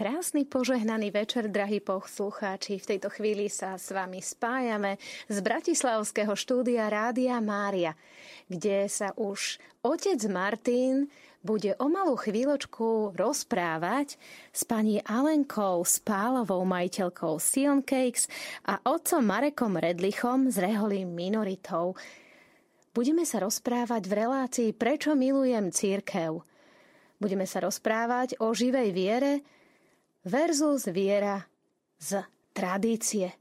Krásny požehnaný večer, drahí poslucháči. V tejto chvíli sa s vami spájame z Bratislavského štúdia Rádia Mária, kde sa už otec Martin bude o malú chvíľočku rozprávať s pani Alenkou Spálovou, majiteľkou Sion Cakes a otcom Marekom Redlichom z Reholím Minoritou. Budeme sa rozprávať v relácii Prečo milujem církev. Budeme sa rozprávať o živej viere, versus viera z tradície.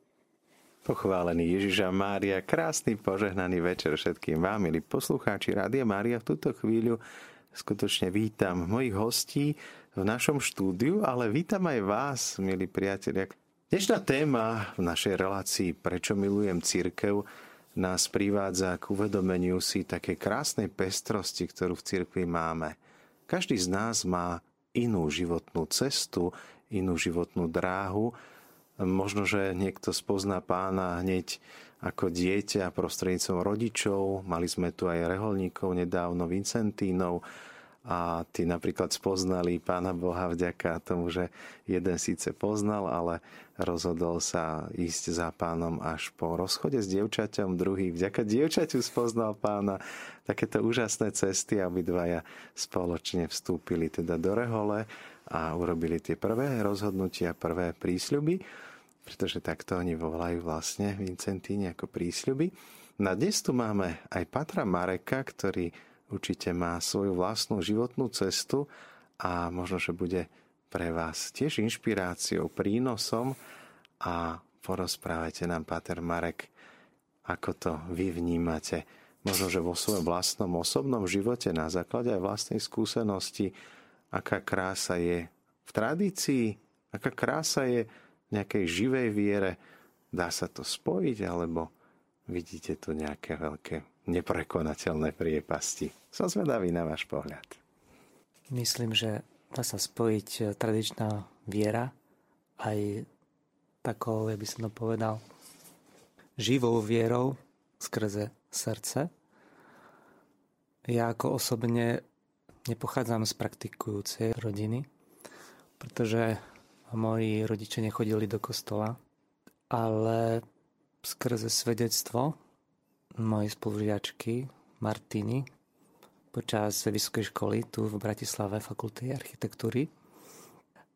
Pochválený Ježiša Mária, krásny požehnaný večer všetkým vám, milí poslucháči Rádia Mária. V túto chvíľu skutočne vítam mojich hostí v našom štúdiu, ale vítam aj vás, milí priatelia. Dnešná téma v našej relácii Prečo milujem církev nás privádza k uvedomeniu si také krásnej pestrosti, ktorú v cirkvi máme. Každý z nás má inú životnú cestu, inú životnú dráhu. Možno, že niekto spozná pána hneď ako dieťa prostredníctvom rodičov. Mali sme tu aj reholníkov nedávno, Vincentínov. A tí napríklad spoznali Pána Boha vďaka tomu, že jeden síce poznal, ale rozhodol sa ísť za pánom až po rozchode s dievčaťom, druhý vďaka dievčaťu spoznal pána. Takéto úžasné cesty a obidvaja spoločne vstúpili teda do rehole a urobili tie prvé rozhodnutia, prvé prísľuby, pretože takto oni volajú vlastne Vincentíni ako prísľuby. Na dnes tu máme aj Patra Mareka, ktorý určite má svoju vlastnú životnú cestu a možno, že bude pre vás tiež inšpiráciou, prínosom a porozprávajte nám, Pater Marek, ako to vy vnímate, možno, že vo svojom vlastnom osobnom živote na základe aj vlastnej skúsenosti, aká krása je v tradícii, aká krása je v nejakej živej viere. Dá sa to spojiť, alebo vidíte tu nejaké veľké neprekonateľné priepasti. Som zvedavý na váš pohľad. Myslím, že dá sa spojiť eh, tradičná viera aj takou, ja by som to povedal, živou vierou skrze srdce. Ja ako osobne nepochádzam z praktikujúcej rodiny, pretože moji rodičia nechodili do kostola, ale skrze svedectvo mojej spolužiačky Martiny počas vysokej školy tu v Bratislave fakulty architektúry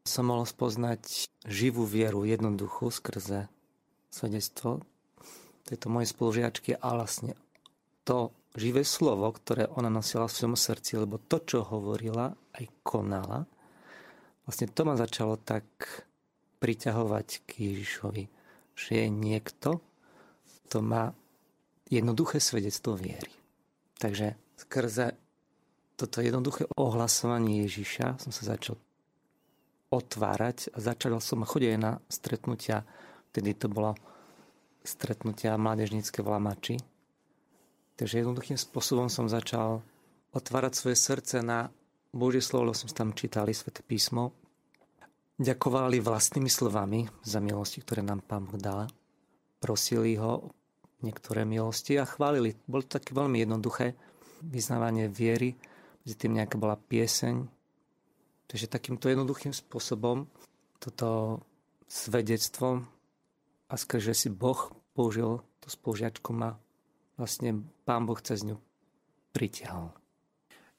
som mohol spoznať živú vieru jednoduchú skrze svedectvo tejto mojej spolužiačky a vlastne to živé slovo, ktoré ona nosila v svojom srdci, lebo to, čo hovorila, aj konala, vlastne to ma začalo tak priťahovať k Ježišovi, že je niekto, kto má jednoduché svedectvo viery. Takže skrze toto jednoduché ohlasovanie Ježiša som sa začal otvárať a začal som chodiť na stretnutia, vtedy to bolo stretnutia mládežnícke v Lamači, Takže jednoduchým spôsobom som začal otvárať svoje srdce na Božie slovo, som tam čítali Sveté písmo. Ďakovali vlastnými slovami za milosti, ktoré nám Pán Boh dal. Prosili ho niektoré milosti a chválili. Bolo to také veľmi jednoduché vyznávanie viery, medzi tým nejaká bola pieseň. Takže takýmto jednoduchým spôsobom toto svedectvo a skrze si Boh použil to spolužiačku ma vlastne pán Boh cez ňu pritiahol.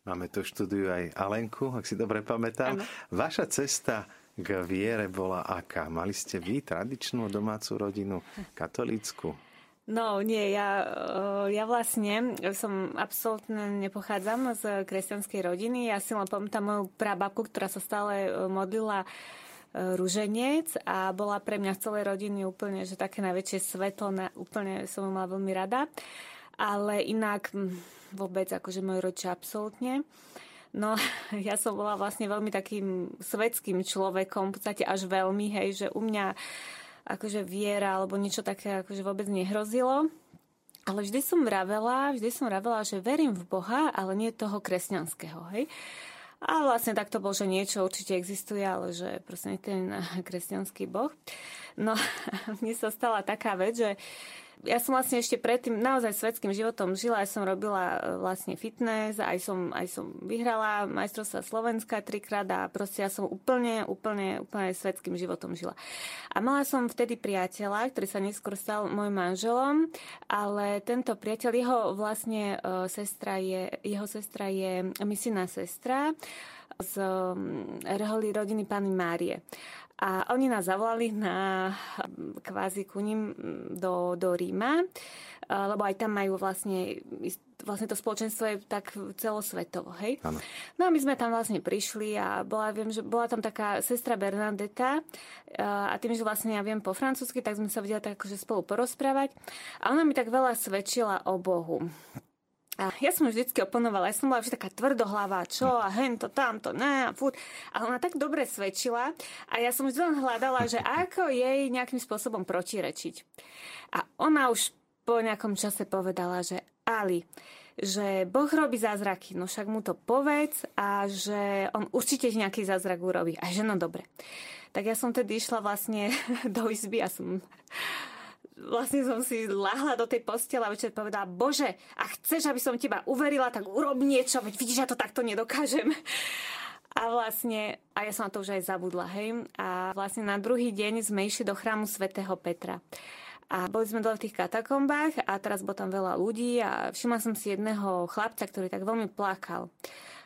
Máme tu štúdiu aj Alenku, ak si dobre pamätám. Ano. Vaša cesta k viere bola aká? Mali ste vy tradičnú domácu rodinu, katolícku? No nie, ja, eh, ja vlastne som absolútne nepochádzam z kresťanskej rodiny. Ja si len pamätám moju prababku, ktorá sa stále eh, modlila ruženec a bola pre mňa v celej rodiny úplne, že také najväčšie svetlo, úplne som mala veľmi rada ale inak hm, vôbec akože môj rodičia absolútne. No, ja som bola vlastne veľmi takým svetským človekom, v podstate až veľmi, hej, že u mňa akože viera alebo niečo také akože vôbec nehrozilo. Ale vždy som vravela, vždy som vravela, že verím v Boha, ale nie toho kresťanského, hej. A vlastne tak to bol, že niečo určite existuje, ale že proste ten kresťanský Boh. No, mne sa stala taká vec, že ja som vlastne ešte predtým naozaj svetským životom žila, aj som robila e, vlastne fitness, aj som, aj som vyhrala majstrovstva Slovenska trikrát a proste ja som úplne, úplne, úplne svetským životom žila. A mala som vtedy priateľa, ktorý sa neskôr stal môjim manželom, ale tento priateľ, jeho vlastne uh, sestra je, jeho sestra je misijná sestra z reholi rodiny pani Márie. A oni nás zavolali na kvázi ku ním do, do Ríma, lebo aj tam majú vlastne, vlastne to spoločenstvo je tak celosvetovo, hej? Ano. No a my sme tam vlastne prišli a bola, viem, že bola tam taká sestra Bernadeta a tým, že vlastne ja viem po francúzsky, tak sme sa vedeli tak akože spolu porozprávať a ona mi tak veľa svedčila o Bohu. A ja som vždycky oponovala, ja som bola vždy taká tvrdohlavá, čo a hento, tamto, ne, a furt. A ona tak dobre svedčila a ja som vždy len hľadala, že ako jej nejakým spôsobom protirečiť. A ona už po nejakom čase povedala, že Ali, že Boh robí zázraky, no však mu to povedz a že on určite nejaký zázrak urobí. A že no dobre. Tak ja som tedy išla vlastne do izby a som vlastne som si lahla do tej postele a večer povedala, bože, a chceš, aby som teba uverila, tak urob niečo, veď vidíš, ja to takto nedokážem. A vlastne, a ja som na to už aj zabudla, hej. A vlastne na druhý deň sme išli do chrámu svätého Petra. A boli sme dole v tých katakombách a teraz bolo tam veľa ľudí a všimla som si jedného chlapca, ktorý tak veľmi plakal.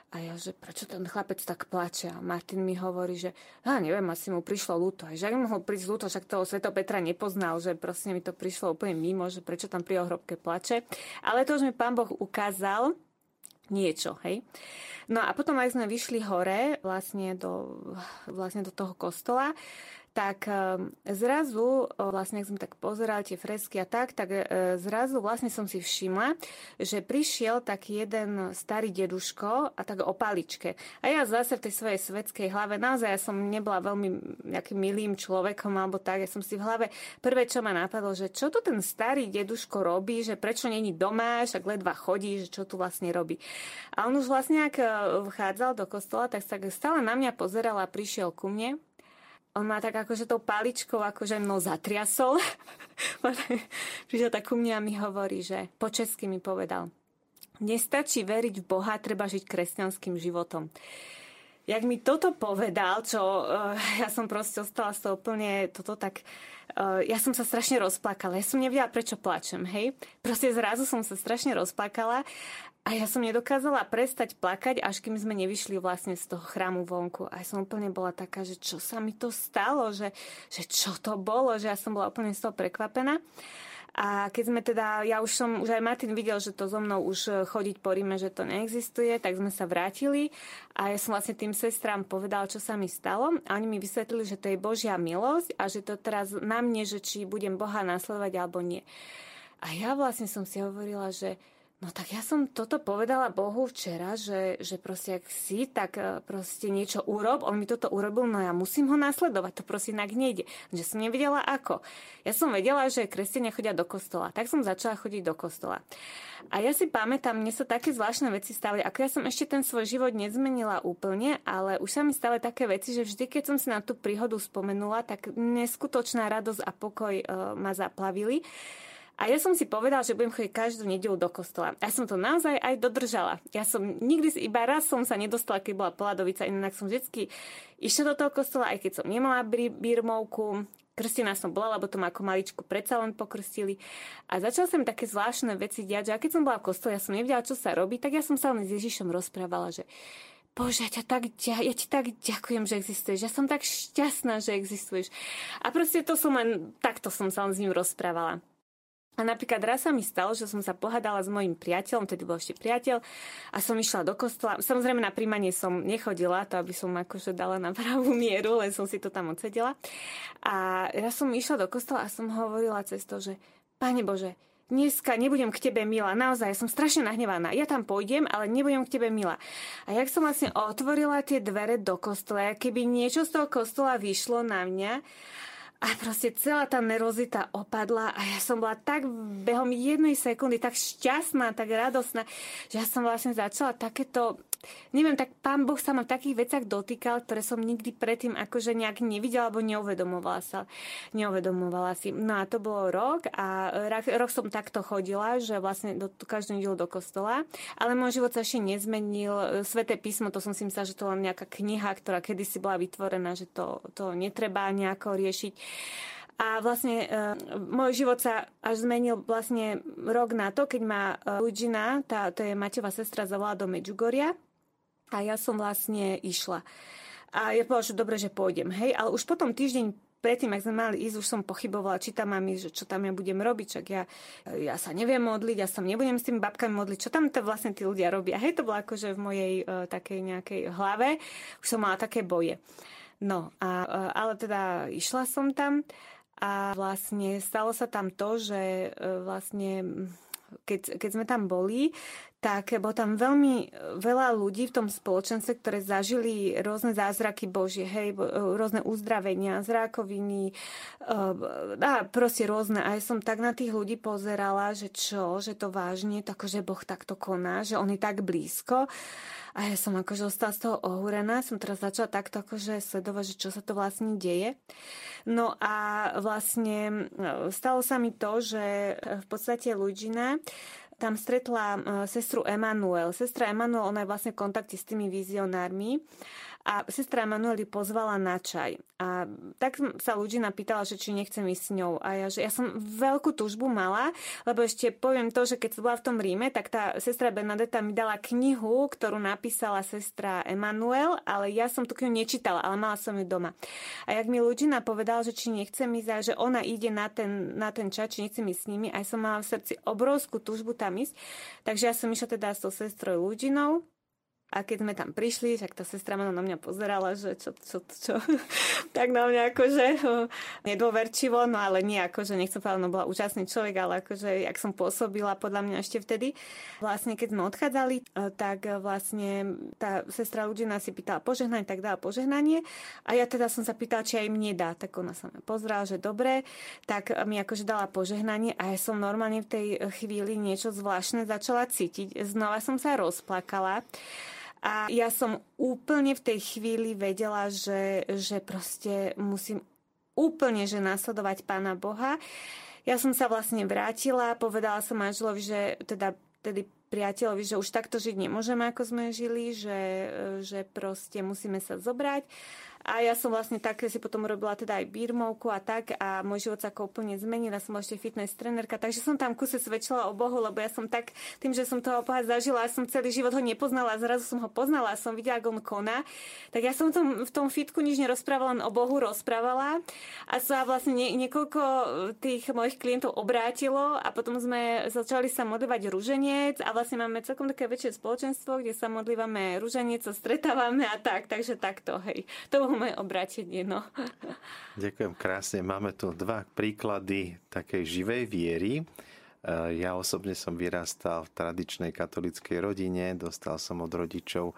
A ja, že prečo ten chlapec tak plače? A Martin mi hovorí, že ja neviem, asi mu prišlo ľúto. A že ak mohol prísť ľúto, však toho Sveto Petra nepoznal, že proste mi to prišlo úplne mimo, že prečo tam pri ohrobke plače. Ale to už mi pán Boh ukázal niečo, hej. No a potom aj sme vyšli hore vlastne do, vlastne do toho kostola tak ehm, zrazu, vlastne ak sme tak pozerali tie fresky a tak, tak e, zrazu vlastne som si všimla, že prišiel taký jeden starý deduško a tak o paličke. A ja zase v tej svojej svetskej hlave, naozaj ja som nebola veľmi nejakým milým človekom alebo tak, ja som si v hlave prvé, čo ma napadlo, že čo tu ten starý deduško robí, že prečo není doma, však ledva chodí, že čo tu vlastne robí. A on už vlastne, ak vchádzal do kostola, tak sa stále na mňa pozeral a prišiel ku mne on ma tak akože tou paličkou akože mnou zatriasol. Prišiel tak ku mne a mi hovorí, že po česky mi povedal, nestačí veriť v Boha, treba žiť kresťanským životom. Jak mi toto povedal, čo uh, ja som proste ostala z toho úplne toto tak uh, ja som sa strašne rozplakala. Ja som nevedela, prečo plačem, hej. Proste zrazu som sa strašne rozplakala a ja som nedokázala prestať plakať, až kým sme nevyšli vlastne z toho chrámu vonku. A ja som úplne bola taká, že čo sa mi to stalo, že, že čo to bolo, že ja som bola úplne z toho prekvapená. A keď sme teda, ja už som, už aj Martin videl, že to so mnou už chodiť po Ríme, že to neexistuje, tak sme sa vrátili a ja som vlastne tým sestrám povedala, čo sa mi stalo a oni mi vysvetlili, že to je Božia milosť a že to teraz na mne, že či budem Boha nasledovať alebo nie. A ja vlastne som si hovorila, že No tak ja som toto povedala Bohu včera, že, že proste ak si, tak e, proste niečo urob, on mi toto urobil, no ja musím ho nasledovať, to proste inak nejde. Že som nevedela ako. Ja som vedela, že kresťania chodia do kostola, tak som začala chodiť do kostola. A ja si pamätám, mne sa také zvláštne veci stali, ako ja som ešte ten svoj život nezmenila úplne, ale už sa mi stali také veci, že vždy, keď som si na tú príhodu spomenula, tak neskutočná radosť a pokoj uh, ma zaplavili. A ja som si povedala, že budem chodiť každú nedelu do kostola. Ja som to naozaj aj dodržala. Ja som nikdy, iba raz som sa nedostala, keď bola Poladovica, inak som vždy išla do toho kostola, aj keď som nemala birmovku. Krstená som bola, lebo to ma ako maličku predsa len pokrstili. A začala sa mi také zvláštne veci diať, že a keď som bola v kostole, ja som nevedela, čo sa robí, tak ja som sa len s Ježišom rozprávala, že Bože, ja, tak, ja ti tak ďakujem, že existuješ. Ja som tak šťastná, že existuješ. A proste to som len, takto som sa len s ním rozprávala. A napríklad raz sa mi stalo, že som sa pohádala s mojim priateľom, tedy bol ešte priateľ, a som išla do kostola. Samozrejme na príjmanie som nechodila, to aby som akože dala na pravú mieru, len som si to tam odsedela. A raz som išla do kostola a som hovorila cez to, že Pane Bože, dneska nebudem k tebe milá, naozaj, som strašne nahnevaná. Ja tam pôjdem, ale nebudem k tebe milá. A jak som vlastne otvorila tie dvere do kostola, keby niečo z toho kostola vyšlo na mňa, a proste celá tá nervozita opadla a ja som bola tak behom jednej sekundy tak šťastná, tak radosná, že ja som vlastne začala takéto neviem, tak pán Boh sa ma v takých veciach dotýkal, ktoré som nikdy predtým akože nejak nevidela alebo neuvedomovala sa. Neuvedomovala si. No a to bolo rok a rok som takto chodila, že vlastne do, každú nedelu do kostola, ale môj život sa ešte nezmenil. Sveté písmo, to som si myslela, že to len nejaká kniha, ktorá kedysi bola vytvorená, že to, to netreba nejako riešiť. A vlastne e, môj život sa až zmenil vlastne rok na to, keď ma e, Luigina, tá, to je Maťová sestra, zavolala do Medžugoria a ja som vlastne išla. A ja povedala, že dobre, že pôjdem, hej, ale už potom týždeň predtým, ak sme mali ísť, už som pochybovala, či tam mám ísť, že čo tam ja budem robiť, čak ja, ja sa neviem modliť, ja sa nebudem s tými babkami modliť, čo tam to vlastne tí ľudia robia. Hej, to bolo akože v mojej uh, takej nejakej hlave, už som mala také boje. No, a, uh, ale teda išla som tam a vlastne stalo sa tam to, že e, vlastne keď, keď sme tam boli, tak bolo tam veľmi veľa ľudí v tom spoločenstve, ktoré zažili rôzne zázraky Božie, hej, rôzne uzdravenia, zrákoviny, e, a proste rôzne. A ja som tak na tých ľudí pozerala, že čo, že to vážne, tak, že Boh takto koná, že on je tak blízko. A ja som akože ostala z toho ohúrená, som teraz začala takto akože sledovať, že čo sa to vlastne deje. No a vlastne e, stalo sa mi to, že v podstate Luigina tam stretla e, sestru Emanuel. Sestra Emanuel, ona je vlastne v kontakte s tými vizionármi a sestra Emanueli pozvala na čaj. A tak sa ľudí napýtala, že či nechcem ísť s ňou. A ja, že ja som veľkú túžbu mala, lebo ešte poviem to, že keď som bola v tom Ríme, tak tá sestra Bernadeta mi dala knihu, ktorú napísala sestra Emanuel, ale ja som tú knihu nečítala, ale mala som ju doma. A jak mi ľudina povedal, že či nechcem ísť a že ona ide na ten, na ten čaj, či nechcem ísť s nimi, aj som mala v srdci obrovskú túžbu tam ísť. Takže ja som išla teda s tou sestrou ľudinou a keď sme tam prišli, tak tá sestra ma na mňa pozerala, že čo, čo, čo, tak na mňa akože nedôverčivo, no ale nie akože, nechcem povedať, no bola úžasný človek, ale akože, jak som pôsobila podľa mňa ešte vtedy. Vlastne, keď sme odchádzali, e, tak vlastne tá sestra ľudina si pýtala požehnanie, tak dala požehnanie a ja teda som sa pýtala, či aj mne dá, tak ona sa ma pozrela, že dobre, tak mi akože dala požehnanie a ja som normálne v tej chvíli niečo zvláštne začala cítiť. Znova som sa rozplakala. A ja som úplne v tej chvíli vedela, že, že proste musím úplne že nasledovať Pána Boha. Ja som sa vlastne vrátila, povedala som manželovi, že teda tedy priateľovi, že už takto žiť nemôžeme, ako sme žili, že, že proste musíme sa zobrať a ja som vlastne tak si potom robila teda aj birmovku a tak a môj život sa ako úplne zmenil. Ja som ešte fitness trenerka, takže som tam kuse svedčila o Bohu, lebo ja som tak, tým, že som toho Boha zažila, som celý život ho nepoznala a zrazu som ho poznala a som videla, ako on koná. Tak ja som v tom, v tom fitku nič nerozprávala, len o Bohu rozprávala a sa vlastne nie, niekoľko tých mojich klientov obrátilo a potom sme začali sa modlívať rúženec a vlastne máme celkom také väčšie spoločenstvo, kde sa modlívame rúženec, sa stretávame a tak, takže takto, hej. To moje obrátenie. No. Ďakujem krásne. Máme tu dva príklady takej živej viery. E, ja osobne som vyrastal v tradičnej katolickej rodine, dostal som od rodičov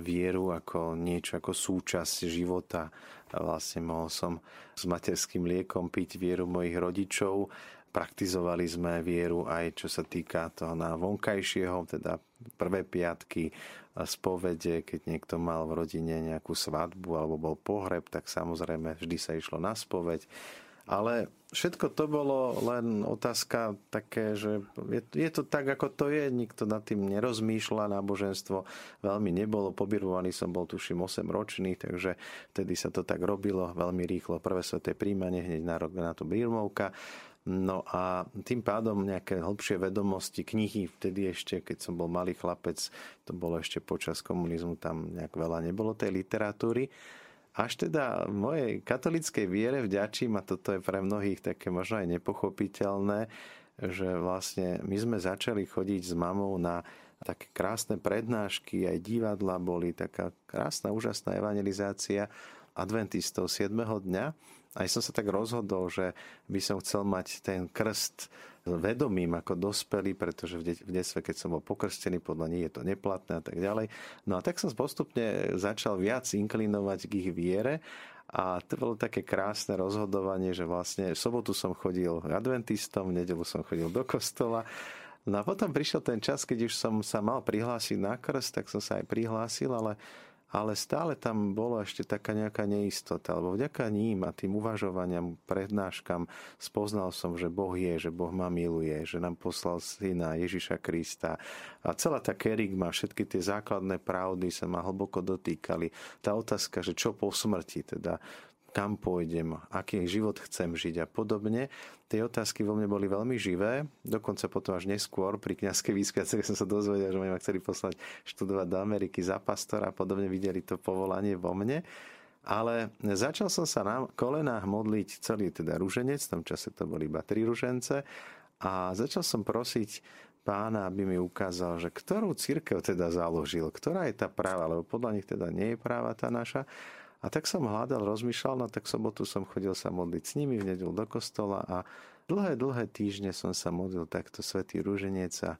vieru ako niečo ako súčasť života. Vlastne mohol som s materským liekom piť vieru mojich rodičov. Praktizovali sme vieru aj čo sa týka toho na vonkajšieho, teda prvé piatky, spovede, keď niekto mal v rodine nejakú svadbu alebo bol pohreb, tak samozrejme vždy sa išlo na spoveď. Ale všetko to bolo len otázka také, že je, je to tak, ako to je, nikto nad tým nerozmýšľa, náboženstvo veľmi nebolo, pobirovaný som bol tuším 8 ročný, takže vtedy sa to tak robilo veľmi rýchlo. Prvé sveté príjmanie, hneď na rok na to birmovka. No a tým pádom nejaké hĺbšie vedomosti, knihy, vtedy ešte, keď som bol malý chlapec, to bolo ešte počas komunizmu, tam nejak veľa nebolo tej literatúry. Až teda v mojej katolickej viere vďačím, a toto je pre mnohých také možno aj nepochopiteľné, že vlastne my sme začali chodiť s mamou na také krásne prednášky, aj divadla boli, taká krásna, úžasná evangelizácia adventistov 7. dňa aj som sa tak rozhodol, že by som chcel mať ten krst vedomím ako dospelý, pretože v, de- v detstve, keď som bol pokrstený, podľa nich je to neplatné a tak ďalej. No a tak som postupne začal viac inklinovať k ich viere a to bolo také krásne rozhodovanie, že vlastne v sobotu som chodil adventistom, v nedelu som chodil do kostola No a potom prišiel ten čas, keď už som sa mal prihlásiť na krst, tak som sa aj prihlásil, ale ale stále tam bolo ešte taká nejaká neistota, lebo vďaka ním a tým uvažovaniam, prednáškam spoznal som, že Boh je, že Boh ma miluje, že nám poslal syna Ježiša Krista a celá tá kerigma, všetky tie základné pravdy sa ma hlboko dotýkali. Tá otázka, že čo po smrti, teda kam pôjdem, aký život chcem žiť a podobne. Tie otázky vo mne boli veľmi živé, dokonca potom až neskôr pri kniazkej výsviace, keď som sa dozvedel, že ma chceli poslať študovať do Ameriky za pastora a podobne videli to povolanie vo mne. Ale začal som sa na kolenách modliť celý teda ruženec, v tom čase to boli iba tri ružence a začal som prosiť pána, aby mi ukázal, že ktorú církev teda založil, ktorá je tá práva, lebo podľa nich teda nie je práva tá naša. A tak som hľadal, rozmýšľal, no tak sobotu som chodil sa modliť s nimi, v nedelu do kostola a dlhé, dlhé týždne som sa modlil takto Svetý Rúženec a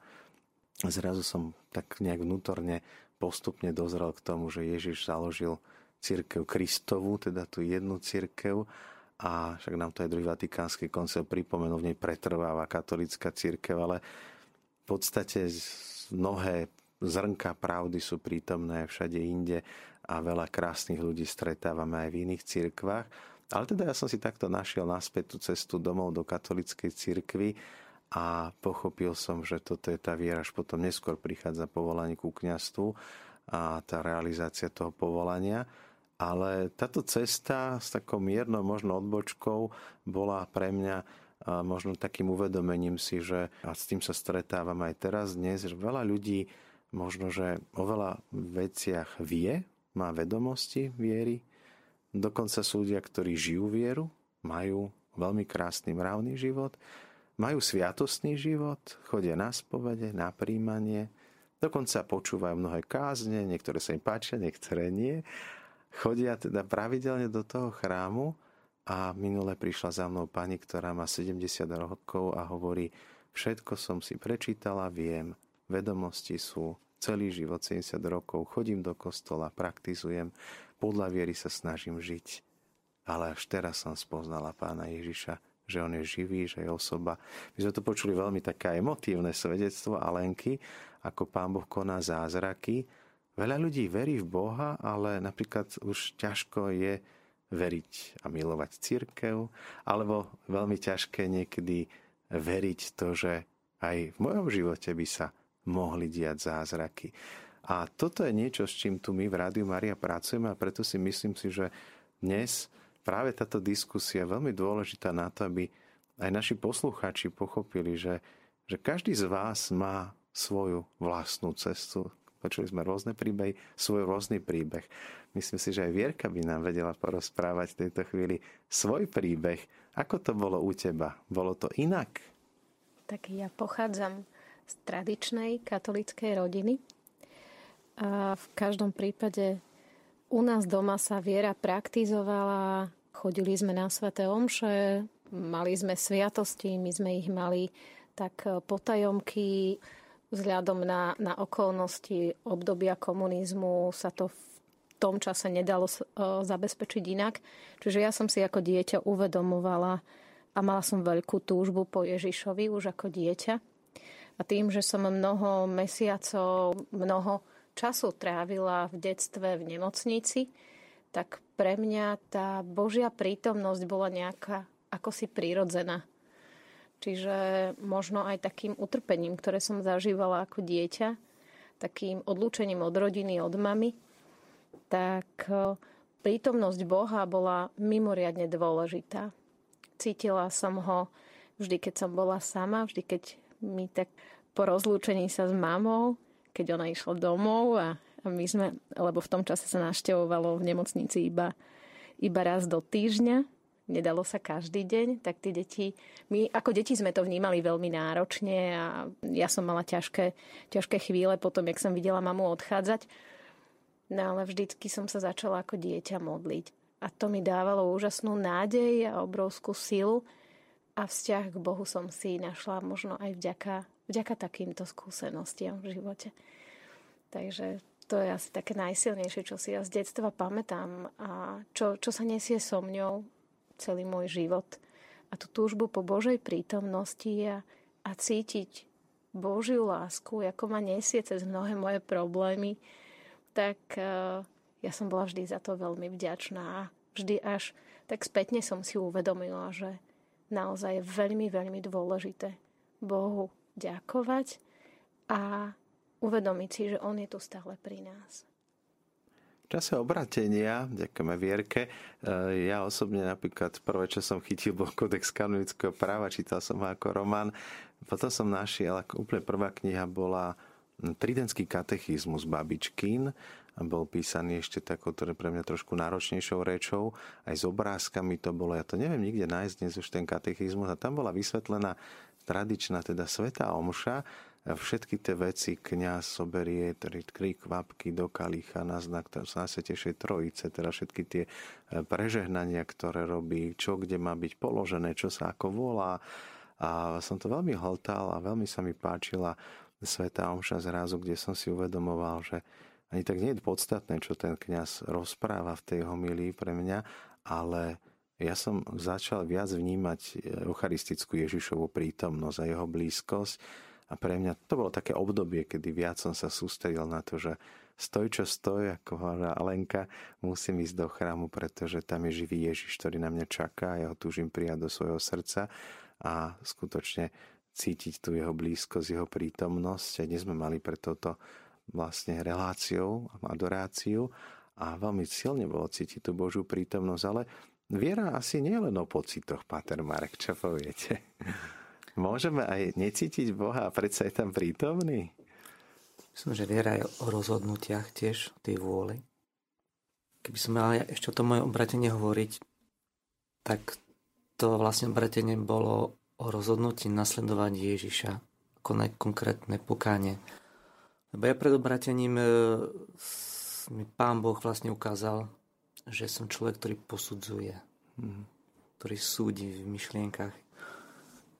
zrazu som tak nejak vnútorne postupne dozrel k tomu, že Ježiš založil církev Kristovu, teda tú jednu církev a však nám to aj druhý vatikánsky koncil pripomenul, v nej pretrváva katolická církev, ale v podstate mnohé zrnka pravdy sú prítomné všade inde a veľa krásnych ľudí stretávame aj v iných cirkvách. Ale teda ja som si takto našiel naspäť tú cestu domov do katolickej cirkvy a pochopil som, že toto je tá viera, až potom neskôr prichádza povolanie ku kniastvu a tá realizácia toho povolania. Ale táto cesta s takou miernou možno odbočkou bola pre mňa možno takým uvedomením si, že a s tým sa stretávam aj teraz dnes, že veľa ľudí možno, že o veľa veciach vie, má vedomosti viery. Dokonca sú ľudia, ktorí žijú vieru, majú veľmi krásny mravný život, majú sviatostný život, chodia na spovede, na príjmanie, dokonca počúvajú mnohé kázne, niektoré sa im páčia, niektoré nie. Chodia teda pravidelne do toho chrámu a minule prišla za mnou pani, ktorá má 70 rokov a hovorí, všetko som si prečítala, viem, vedomosti sú, celý život, 70 rokov, chodím do kostola, praktizujem, podľa viery sa snažím žiť. Ale až teraz som spoznala pána Ježiša, že on je živý, že je osoba. My sme to počuli veľmi také emotívne svedectvo Alenky, ako pán Boh koná zázraky. Veľa ľudí verí v Boha, ale napríklad už ťažko je veriť a milovať církev, alebo veľmi ťažké niekedy veriť to, že aj v mojom živote by sa mohli diať zázraky. A toto je niečo, s čím tu my v Rádiu Maria pracujeme a preto si myslím si, že dnes práve táto diskusia je veľmi dôležitá na to, aby aj naši poslucháči pochopili, že, že každý z vás má svoju vlastnú cestu. Počuli sme rôzne príbehy, svoj rôzny príbeh. Myslím si, že aj Vierka by nám vedela porozprávať v tejto chvíli svoj príbeh. Ako to bolo u teba? Bolo to inak? Tak ja pochádzam z tradičnej katolíckej rodiny. A v každom prípade u nás doma sa viera praktizovala, chodili sme na sveté omše, mali sme sviatosti, my sme ich mali tak potajomky, vzhľadom na, na okolnosti obdobia komunizmu sa to v tom čase nedalo zabezpečiť inak. Čiže ja som si ako dieťa uvedomovala a mala som veľkú túžbu po Ježišovi už ako dieťa. A tým, že som mnoho mesiacov, mnoho času trávila v detstve v nemocnici, tak pre mňa tá Božia prítomnosť bola nejaká ako si prírodzená. Čiže možno aj takým utrpením, ktoré som zažívala ako dieťa, takým odlúčením od rodiny, od mamy, tak e, prítomnosť Boha bola mimoriadne dôležitá. Cítila som ho vždy, keď som bola sama, vždy, keď my tak po rozlúčení sa s mamou, keď ona išla domov a, a my sme, lebo v tom čase sa naštevovalo v nemocnici iba, iba raz do týždňa, nedalo sa každý deň, tak tie deti, my ako deti sme to vnímali veľmi náročne a ja som mala ťažké, ťažké chvíle potom, jak som videla mamu odchádzať. No ale vždycky som sa začala ako dieťa modliť. A to mi dávalo úžasnú nádej a obrovskú silu, a vzťah k Bohu som si našla možno aj vďaka, vďaka takýmto skúsenostiam v živote. Takže to je asi také najsilnejšie, čo si ja z detstva pamätám a čo, čo sa nesie so mňou celý môj život. A tú túžbu po Božej prítomnosti a, a cítiť Božiu lásku, ako ma nesie cez mnohé moje problémy, tak eh, ja som bola vždy za to veľmi vďačná. Vždy až tak spätne som si uvedomila, že naozaj veľmi, veľmi dôležité Bohu ďakovať a uvedomiť si, že On je tu stále pri nás. V čase obratenia, ďakujeme Vierke, eh, ja osobne napríklad prvé, čo som chytil, bol kodex kanonického práva, čítal som ho ako román. Potom som našiel, ako úplne prvá kniha bola Tridentský katechizmus babičkín bol písaný ešte takou, ktoré pre mňa trošku náročnejšou rečou, aj s obrázkami to bolo, ja to neviem nikde nájsť dnes už ten katechizmus. A tam bola vysvetlená tradičná teda sveta omša, všetky tie veci kniaz soberie, tri, kvapky do kalicha na znak Svetejšej Trojice, teda všetky tie e, prežehnania, ktoré robí, čo kde má byť položené, čo sa ako volá. A som to veľmi hltal a veľmi sa mi páčila Sveta Omša zrazu, kde som si uvedomoval, že ani tak nie je podstatné, čo ten kňaz rozpráva v tej homilii pre mňa, ale ja som začal viac vnímať eucharistickú Ježišovu prítomnosť a jeho blízkosť a pre mňa to bolo také obdobie, kedy viac som sa sústredil na to, že stoj čo stoj, ako hovorila Alenka, musím ísť do chrámu, pretože tam je živý Ježiš, ktorý na mňa čaká, ja ho túžim prijať do svojho srdca a skutočne cítiť tu jeho blízkosť, jeho prítomnosť. A dnes sme mali pre toto vlastne reláciou, adoráciu a veľmi silne bolo cítiť tú Božiu prítomnosť, ale viera asi nie len o pocitoch, Pater Marek, čo poviete? Môžeme aj necítiť Boha a predsa je tam prítomný? Myslím, že viera je o rozhodnutiach tiež, tej vôli. Keby som mal ešte o tom moje obratenie hovoriť, tak to vlastne obratenie bolo o rozhodnutí nasledovať Ježiša, konať konkrétne pokánie. Lebo ja pred obratením e, mi pán Boh vlastne ukázal, že som človek, ktorý posudzuje, mm. ktorý súdi v myšlienkach.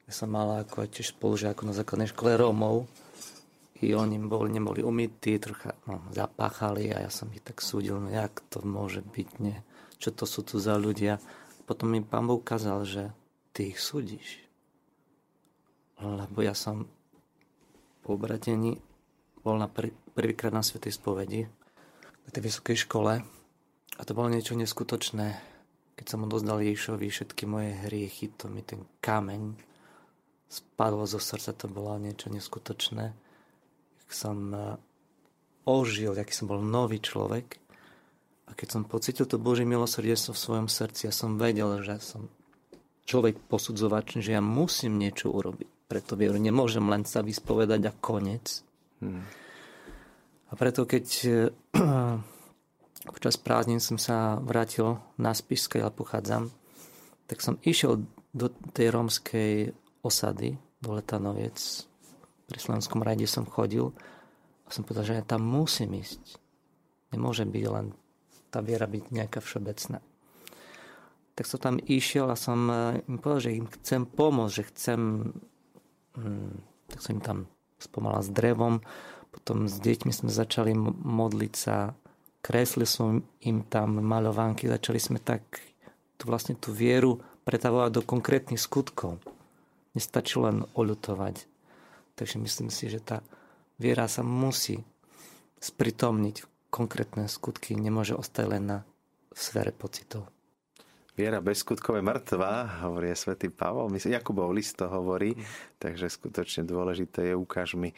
Ja som mal ako tiež spolužiakov na základnej škole Rómov i oni boli, neboli umytí, trocha no, zapáchali a ja som ich tak súdil, no jak to môže byť, nie? Čo to sú tu za ľudia? Potom mi pán Boh ukázal, že ty ich súdiš. Lebo ja som po obratení bol na pr- prvýkrát na Svetej spovedi na tej vysokej škole a to bolo niečo neskutočné. Keď som odozdal Ježišovi všetky moje hriechy, to mi ten kameň spadlo zo srdca, to bolo niečo neskutočné. Jak som e, ožil, aký som bol nový človek a keď som pocitil to Božie milosrdenstvo v svojom srdci, ja som vedel, že som človek posudzovač, že ja musím niečo urobiť. Preto vieru nemôžem len sa vyspovedať a konec. Hmm. A preto keď eh, počas prázdnin som sa vrátil na Spiš, ja pochádzam, tak som išiel do tej rómskej osady, do Letanoviec. Pri Slovenskom rade som chodil a som povedal, že ja tam musím ísť. Nemôže byť len tá viera byť nejaká všeobecná. Tak som tam išiel a som eh, im povedal, že im chcem pomôcť, že chcem... Hmm, tak som im tam spomala s drevom. Potom s deťmi sme začali modliť sa, kresli som im tam maľovánky, začali sme tak tu vlastne tú vieru pretavovať do konkrétnych skutkov. Nestačí len oľutovať. Takže myslím si, že tá viera sa musí spritomniť konkrétne skutky, nemôže ostať len na sfére pocitov. Viera bez skutkov je mŕtva, hovorí svätý Pavol. Jakubov list to hovorí, takže skutočne dôležité je ukáž mi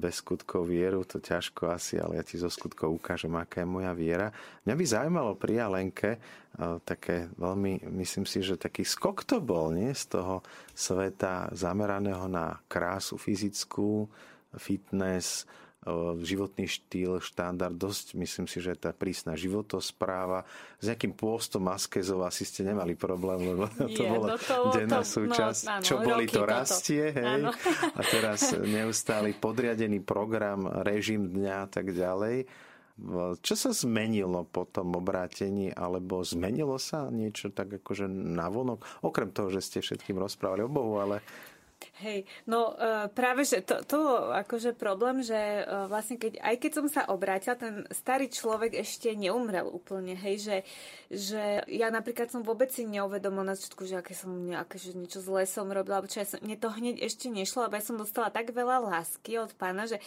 bez skutkov vieru, to ťažko asi, ale ja ti zo skutkov ukážem, aká je moja viera. Mňa by zaujímalo pri Alenke také veľmi, myslím si, že taký skok to bol, nie? Z toho sveta zameraného na krásu fyzickú, fitness, životný štýl, štandard, dosť myslím si, že tá prísna životospráva. S nejakým pôstom askezov asi ste nemali problém, lebo to Je, bola no to, denná to, súčasť. No, áno, Čo boli, to rastie, toto. hej? Áno. A teraz neustály podriadený program, režim dňa a tak ďalej. Čo sa zmenilo po tom obrátení, alebo zmenilo sa niečo tak akože navonok? Okrem toho, že ste všetkým rozprávali o Bohu, ale Hej, no uh, práve, že to, to akože problém, že uh, vlastne keď, aj keď som sa obrátila, ten starý človek ešte neumrel úplne, hej, že, že ja napríklad som vôbec si neuvedomila na začiatku, že aké som nejaké, že niečo zlé som robila, alebo čo ja som, mne to hneď ešte nešlo, lebo ja som dostala tak veľa lásky od pána, že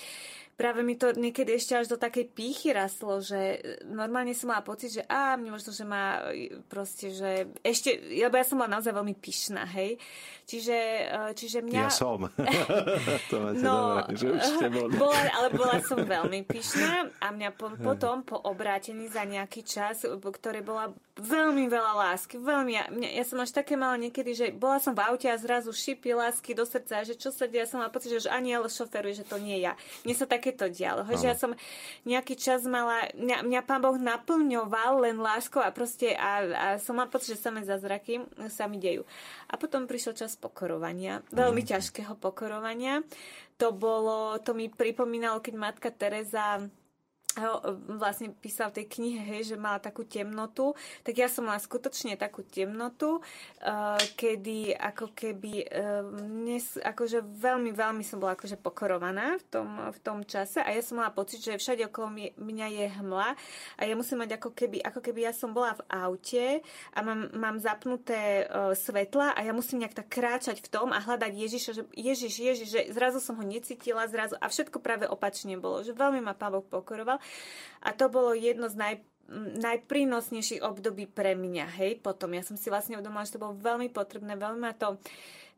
práve mi to niekedy ešte až do takej pýchy rastlo, že normálne som mala pocit, že a mne možno, že má proste, že ešte, lebo ja som bola naozaj veľmi pyšná, hej. Čiže, e, čiže mňa... Ja som. to máte no, dobré, že už ste boli. Bola, ale bola som veľmi pyšná a mňa po, potom po obrátení za nejaký čas, ktoré bola veľmi veľa lásky, veľmi, ja, mňa, ja som až také mala niekedy, že bola som v aute a zrazu šipy lásky do srdca, že čo sa deje, ja som mala pocit, že už ani ale šoferuje, že to nie ja. Mne sa také takéto dialo. Že ja som nejaký čas mala, mňa, mňa pán Boh naplňoval len láskou a proste a, a som mala pocit, že samé zázraky sa mi dejú. A potom prišiel čas pokorovania, veľmi mm. Ťažkého pokorovania. To bolo, to mi pripomínalo, keď matka Teresa vlastne písal v tej knihe, hej, že mala takú temnotu, tak ja som mala skutočne takú temnotu, uh, kedy ako keby uh, nes, akože veľmi, veľmi som bola akože pokorovaná v tom, v tom čase a ja som mala pocit, že všade okolo mňa je hmla a ja musím mať ako keby, ako keby ja som bola v aute a mám, mám zapnuté uh, svetla a ja musím nejak tak kráčať v tom a hľadať Ježiša, že Ježiš, Ježiš, že zrazu som ho necítila, zrazu a všetko práve opačne bolo, že veľmi ma Boh pokoroval a to bolo jedno z naj, najprínosnejších období pre mňa, hej, potom. Ja som si vlastne uvedomila, že to bolo veľmi potrebné, veľmi ma to,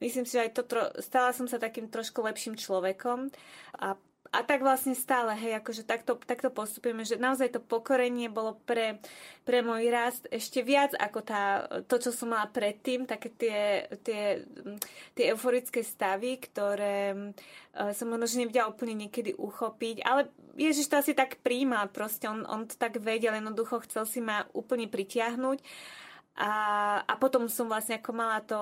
myslím si, že aj to, tro, stala som sa takým trošku lepším človekom a a tak vlastne stále, hej, akože takto, takto postupujeme, že naozaj to pokorenie bolo pre, pre môj rast ešte viac ako tá, to, čo som mala predtým, také tie, tie, tie euforické stavy, ktoré uh, som možno nevedela úplne niekedy uchopiť, ale Ježiš to asi tak príjma, proste on, on to tak vedel, jednoducho chcel si ma úplne pritiahnuť a, a potom som vlastne ako mala to,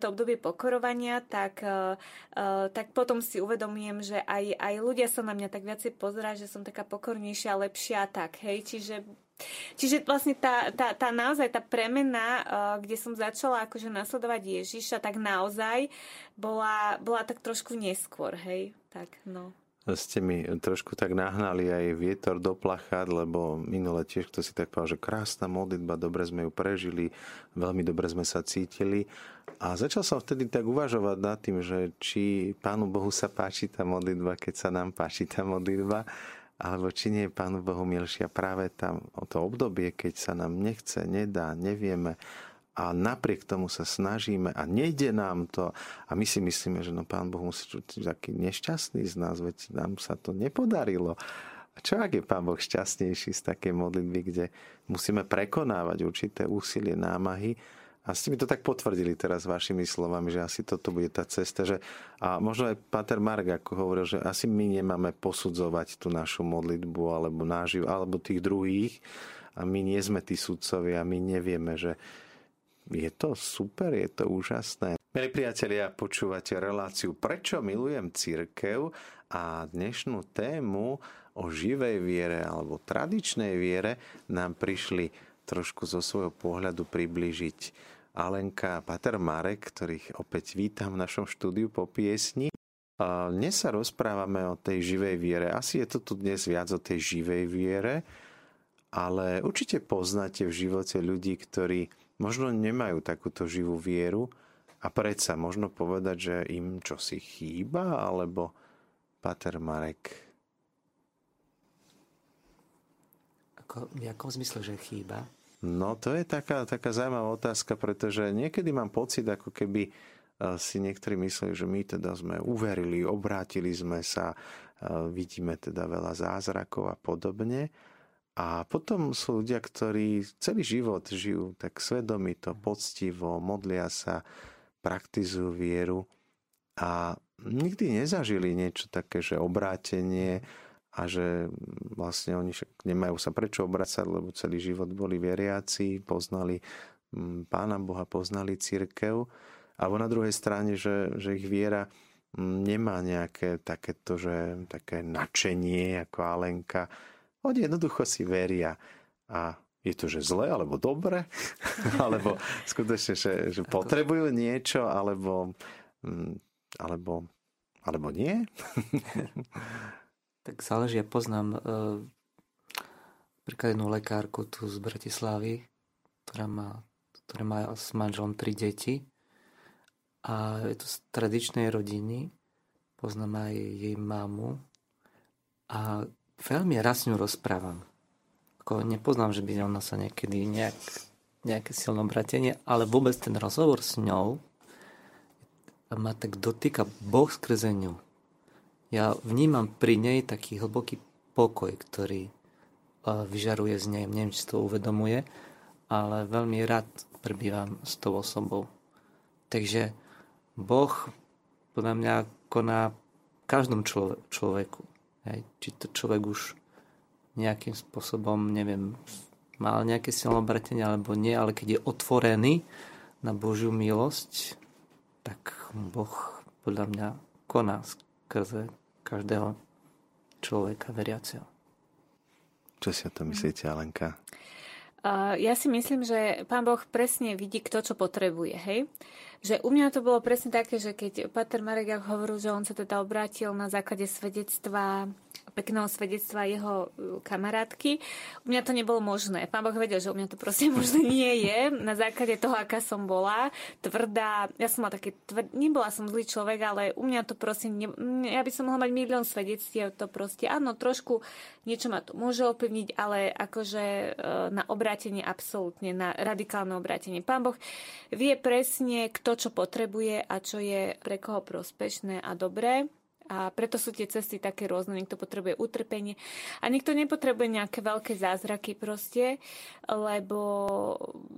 to obdobie pokorovania, tak, uh, tak potom si uvedomujem, že aj, aj ľudia sa na mňa tak viacej pozerá, že som taká pokornejšia, lepšia, tak hej, čiže Čiže vlastne tá, tá, tá naozaj tá premena, uh, kde som začala akože nasledovať Ježiša, tak naozaj bola, bola tak trošku neskôr, hej, tak no ste mi trošku tak nahnali aj vietor do plachát, lebo minule tiež kto si tak povedal, že krásna modlitba, dobre sme ju prežili, veľmi dobre sme sa cítili. A začal som vtedy tak uvažovať nad tým, že či Pánu Bohu sa páči tá modlitba, keď sa nám páči tá modlitba, alebo či nie je Pánu Bohu milšia práve tam o to obdobie, keď sa nám nechce, nedá, nevieme a napriek tomu sa snažíme a nejde nám to a my si myslíme, že no pán Boh musí byť taký nešťastný z nás, veď nám sa to nepodarilo. A čo ak je pán Boh šťastnejší z takej modlitby, kde musíme prekonávať určité úsilie, námahy a ste mi to tak potvrdili teraz vašimi slovami, že asi toto bude tá cesta. Že, a možno aj Pater Mark ako hovoril, že asi my nemáme posudzovať tú našu modlitbu alebo náživ, alebo tých druhých a my nie sme tí sudcovia, my nevieme, že je to super, je to úžasné. Milí priatelia, počúvate reláciu Prečo milujem církev a dnešnú tému o živej viere alebo tradičnej viere nám prišli trošku zo svojho pohľadu približiť Alenka a Pater Marek, ktorých opäť vítam v našom štúdiu po piesni. Dnes sa rozprávame o tej živej viere. Asi je to tu dnes viac o tej živej viere, ale určite poznáte v živote ľudí, ktorí možno nemajú takúto živú vieru a predsa možno povedať, že im čosi chýba, alebo Pater Marek. Ako, v jakom zmysle, že chýba? No to je taká, taká zaujímavá otázka, pretože niekedy mám pocit, ako keby e, si niektorí mysleli, že my teda sme uverili, obrátili sme sa, e, vidíme teda veľa zázrakov a podobne. A potom sú ľudia, ktorí celý život žijú tak svedomito, poctivo, modlia sa, praktizujú vieru a nikdy nezažili niečo také, že obrátenie a že vlastne oni nemajú sa prečo obrácať, lebo celý život boli veriaci, poznali mm, Pána Boha, poznali církev. Alebo na druhej strane, že, že ich viera mm, nemá nejaké takéto, že také načenie ako Alenka, oni jednoducho si veria. A je to, že zle, alebo dobre, alebo skutočne, že, že potrebujú niečo, alebo mm, alebo, alebo nie? tak záleží, ja poznám uh, príklad jednu lekárku tu z Bratislavy, ktorá má, ktorá má s manželom tri deti. A je to z tradičnej rodiny, poznám aj jej mamu. A veľmi raz s rozprávam. Ako nepoznám, že by ona sa niekedy nejak, nejaké silné obratenie, ale vôbec ten rozhovor s ňou ma tak dotýka Boh skrze ňu. Ja vnímam pri nej taký hlboký pokoj, ktorý vyžaruje z nej. Neviem, či to uvedomuje, ale veľmi rád prebývam s tou osobou. Takže Boh podľa mňa koná každom človeku. Hej. Či to človek už nejakým spôsobom, neviem, mal nejaké silné obratenie alebo nie, ale keď je otvorený na Božiu milosť, tak Boh podľa mňa koná skrze každého človeka veriaceho. Čo si o to myslíte, Alenka? Uh, ja si myslím, že pán Boh presne vidí, kto čo potrebuje, hej? Že u mňa to bolo presne také, že keď Pater Marek hovoril, že on sa teda obrátil na základe svedectva pekného svedectva jeho uh, kamarátky. U mňa to nebolo možné. Pán Boh vedel, že u mňa to proste možné nie je. Na základe toho, aká som bola, tvrdá, ja som mala také tvrd, nebola som zlý človek, ale u mňa to proste, ne, ja by som mohla mať milión svedectiev, to proste, áno, trošku niečo ma to môže ovplyvniť, ale akože uh, na obrátenie absolútne, na radikálne obrátenie. Pán Boh vie presne, kto čo potrebuje a čo je pre koho prospešné a dobré a preto sú tie cesty také rôzne. Niekto potrebuje utrpenie a niekto nepotrebuje nejaké veľké zázraky proste, lebo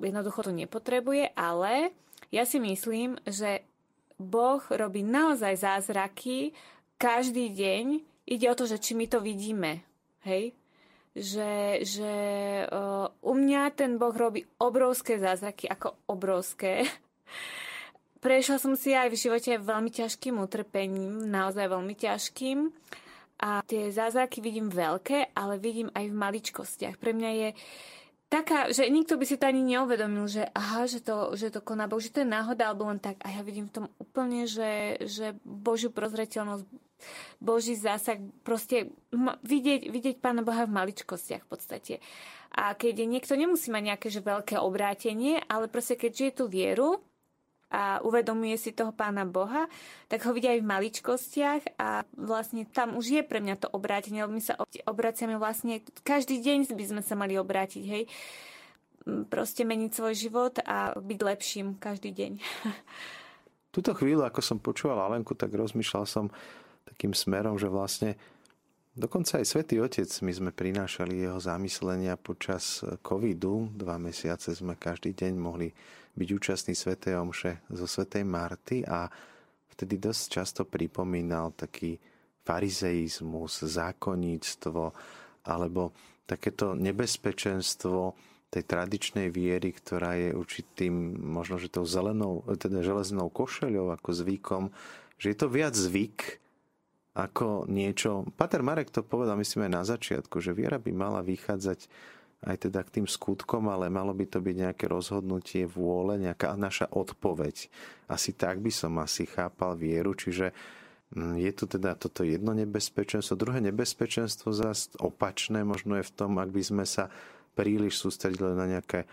jednoducho to nepotrebuje, ale ja si myslím, že Boh robí naozaj zázraky každý deň. Ide o to, že či my to vidíme. Hej? Že, že uh, u mňa ten Boh robí obrovské zázraky, ako obrovské. Prešla som si aj v živote veľmi ťažkým utrpením, naozaj veľmi ťažkým. A tie zázraky vidím veľké, ale vidím aj v maličkostiach. Pre mňa je taká, že nikto by si to ani neuvedomil, že aha, že to, že to koná Boh, že to je náhoda, alebo len tak. A ja vidím v tom úplne, že, že Božiu prozreteľnosť, Boží zásah, proste vidieť, vidieť Pána Boha v maličkostiach v podstate. A keď niekto nemusí mať nejaké že veľké obrátenie, ale proste keď žije tú vieru, a uvedomuje si toho pána Boha, tak ho vidia aj v maličkostiach a vlastne tam už je pre mňa to obrátenie, lebo my sa obraciame vlastne, každý deň by sme sa mali obrátiť, hej. Proste meniť svoj život a byť lepším každý deň. Tuto chvíľu, ako som počúval Alenku, tak rozmýšľal som takým smerom, že vlastne Dokonca aj Svetý Otec my sme prinášali jeho zamyslenia počas covidu. Dva mesiace sme každý deň mohli byť účastný Svetej Omše zo Svetej Marty a vtedy dosť často pripomínal taký farizeizmus, zákonníctvo alebo takéto nebezpečenstvo tej tradičnej viery, ktorá je určitým, možno, že tou zelenou, teda železnou košeľou ako zvykom, že je to viac zvyk ako niečo... Pater Marek to povedal, myslím aj na začiatku, že viera by mala vychádzať aj teda k tým skutkom, ale malo by to byť nejaké rozhodnutie vôle, nejaká naša odpoveď. Asi tak by som asi chápal vieru, čiže mm, je tu teda toto jedno nebezpečenstvo. Druhé nebezpečenstvo zase opačné možno je v tom, ak by sme sa príliš sústredili na nejaké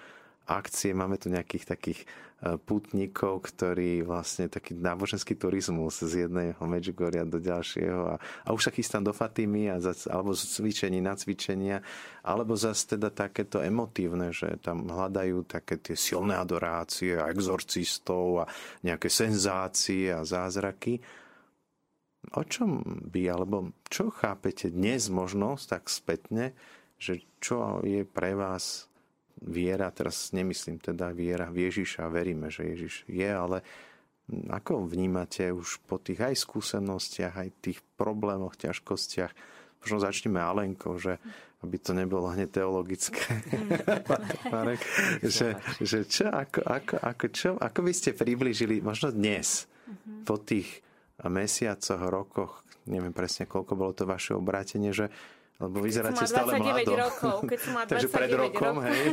akcie. Máme tu nejakých takých e, putníkov, ktorí vlastne taký náboženský turizmus z jedného Medžugoria do ďalšieho a, a už sa chystám do Fatimy a zas, alebo z cvičení na cvičenia, alebo zase teda takéto emotívne, že tam hľadajú také tie silné adorácie a exorcistov a nejaké senzácie a zázraky. O čom by, alebo čo chápete dnes možno tak spätne, že čo je pre vás viera, teraz nemyslím teda viera v Ježiša, veríme, že Ježiš je, ale ako vnímate už po tých aj skúsenostiach, aj tých problémoch, ťažkostiach, možno začneme Alenko, že aby to nebolo hneď teologické, Marek, že, že čo, ako, ako, ako, čo, ako by ste priblížili, možno dnes, mhm. po tých mesiacoch, rokoch, neviem presne, koľko bolo to vaše obrátenie, že Lebo vyzeráte stále mlado. rokov, keď som mala 29 Takže pred rokom, rokov. hej.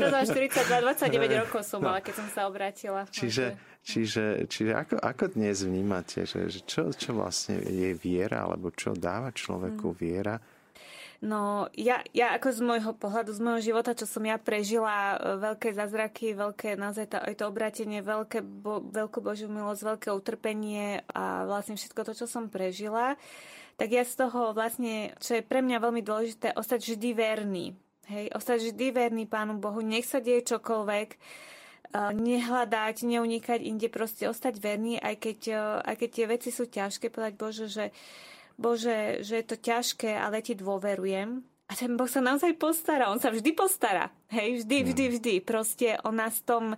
to 42, 29 rokov som mala, keď som sa obrátila. Čiže, čiže, čiže ako, ako dnes vnímate, že, že čo, čo vlastne je viera, alebo čo dáva človeku mm. viera? No, ja, ja ako z môjho pohľadu, z môjho života, čo som ja prežila, e, veľké zázraky, veľké, naozaj to, aj to obrátenie, veľké, bo, veľkú Božiu milosť, veľké utrpenie a vlastne všetko to, čo som prežila, tak ja z toho vlastne, čo je pre mňa veľmi dôležité, ostať vždy verný. Hej, ostať vždy verný Pánu Bohu, nech sa deje čokoľvek, nehľadať, neunikať inde, proste ostať verný, aj keď, aj keď tie veci sú ťažké, povedať Bože, že, Bože, že je to ťažké, ale ti dôverujem. A ten Boh sa naozaj postará, on sa vždy postará. Hej, vždy, vždy, hmm. vždy. Proste on nás tom E,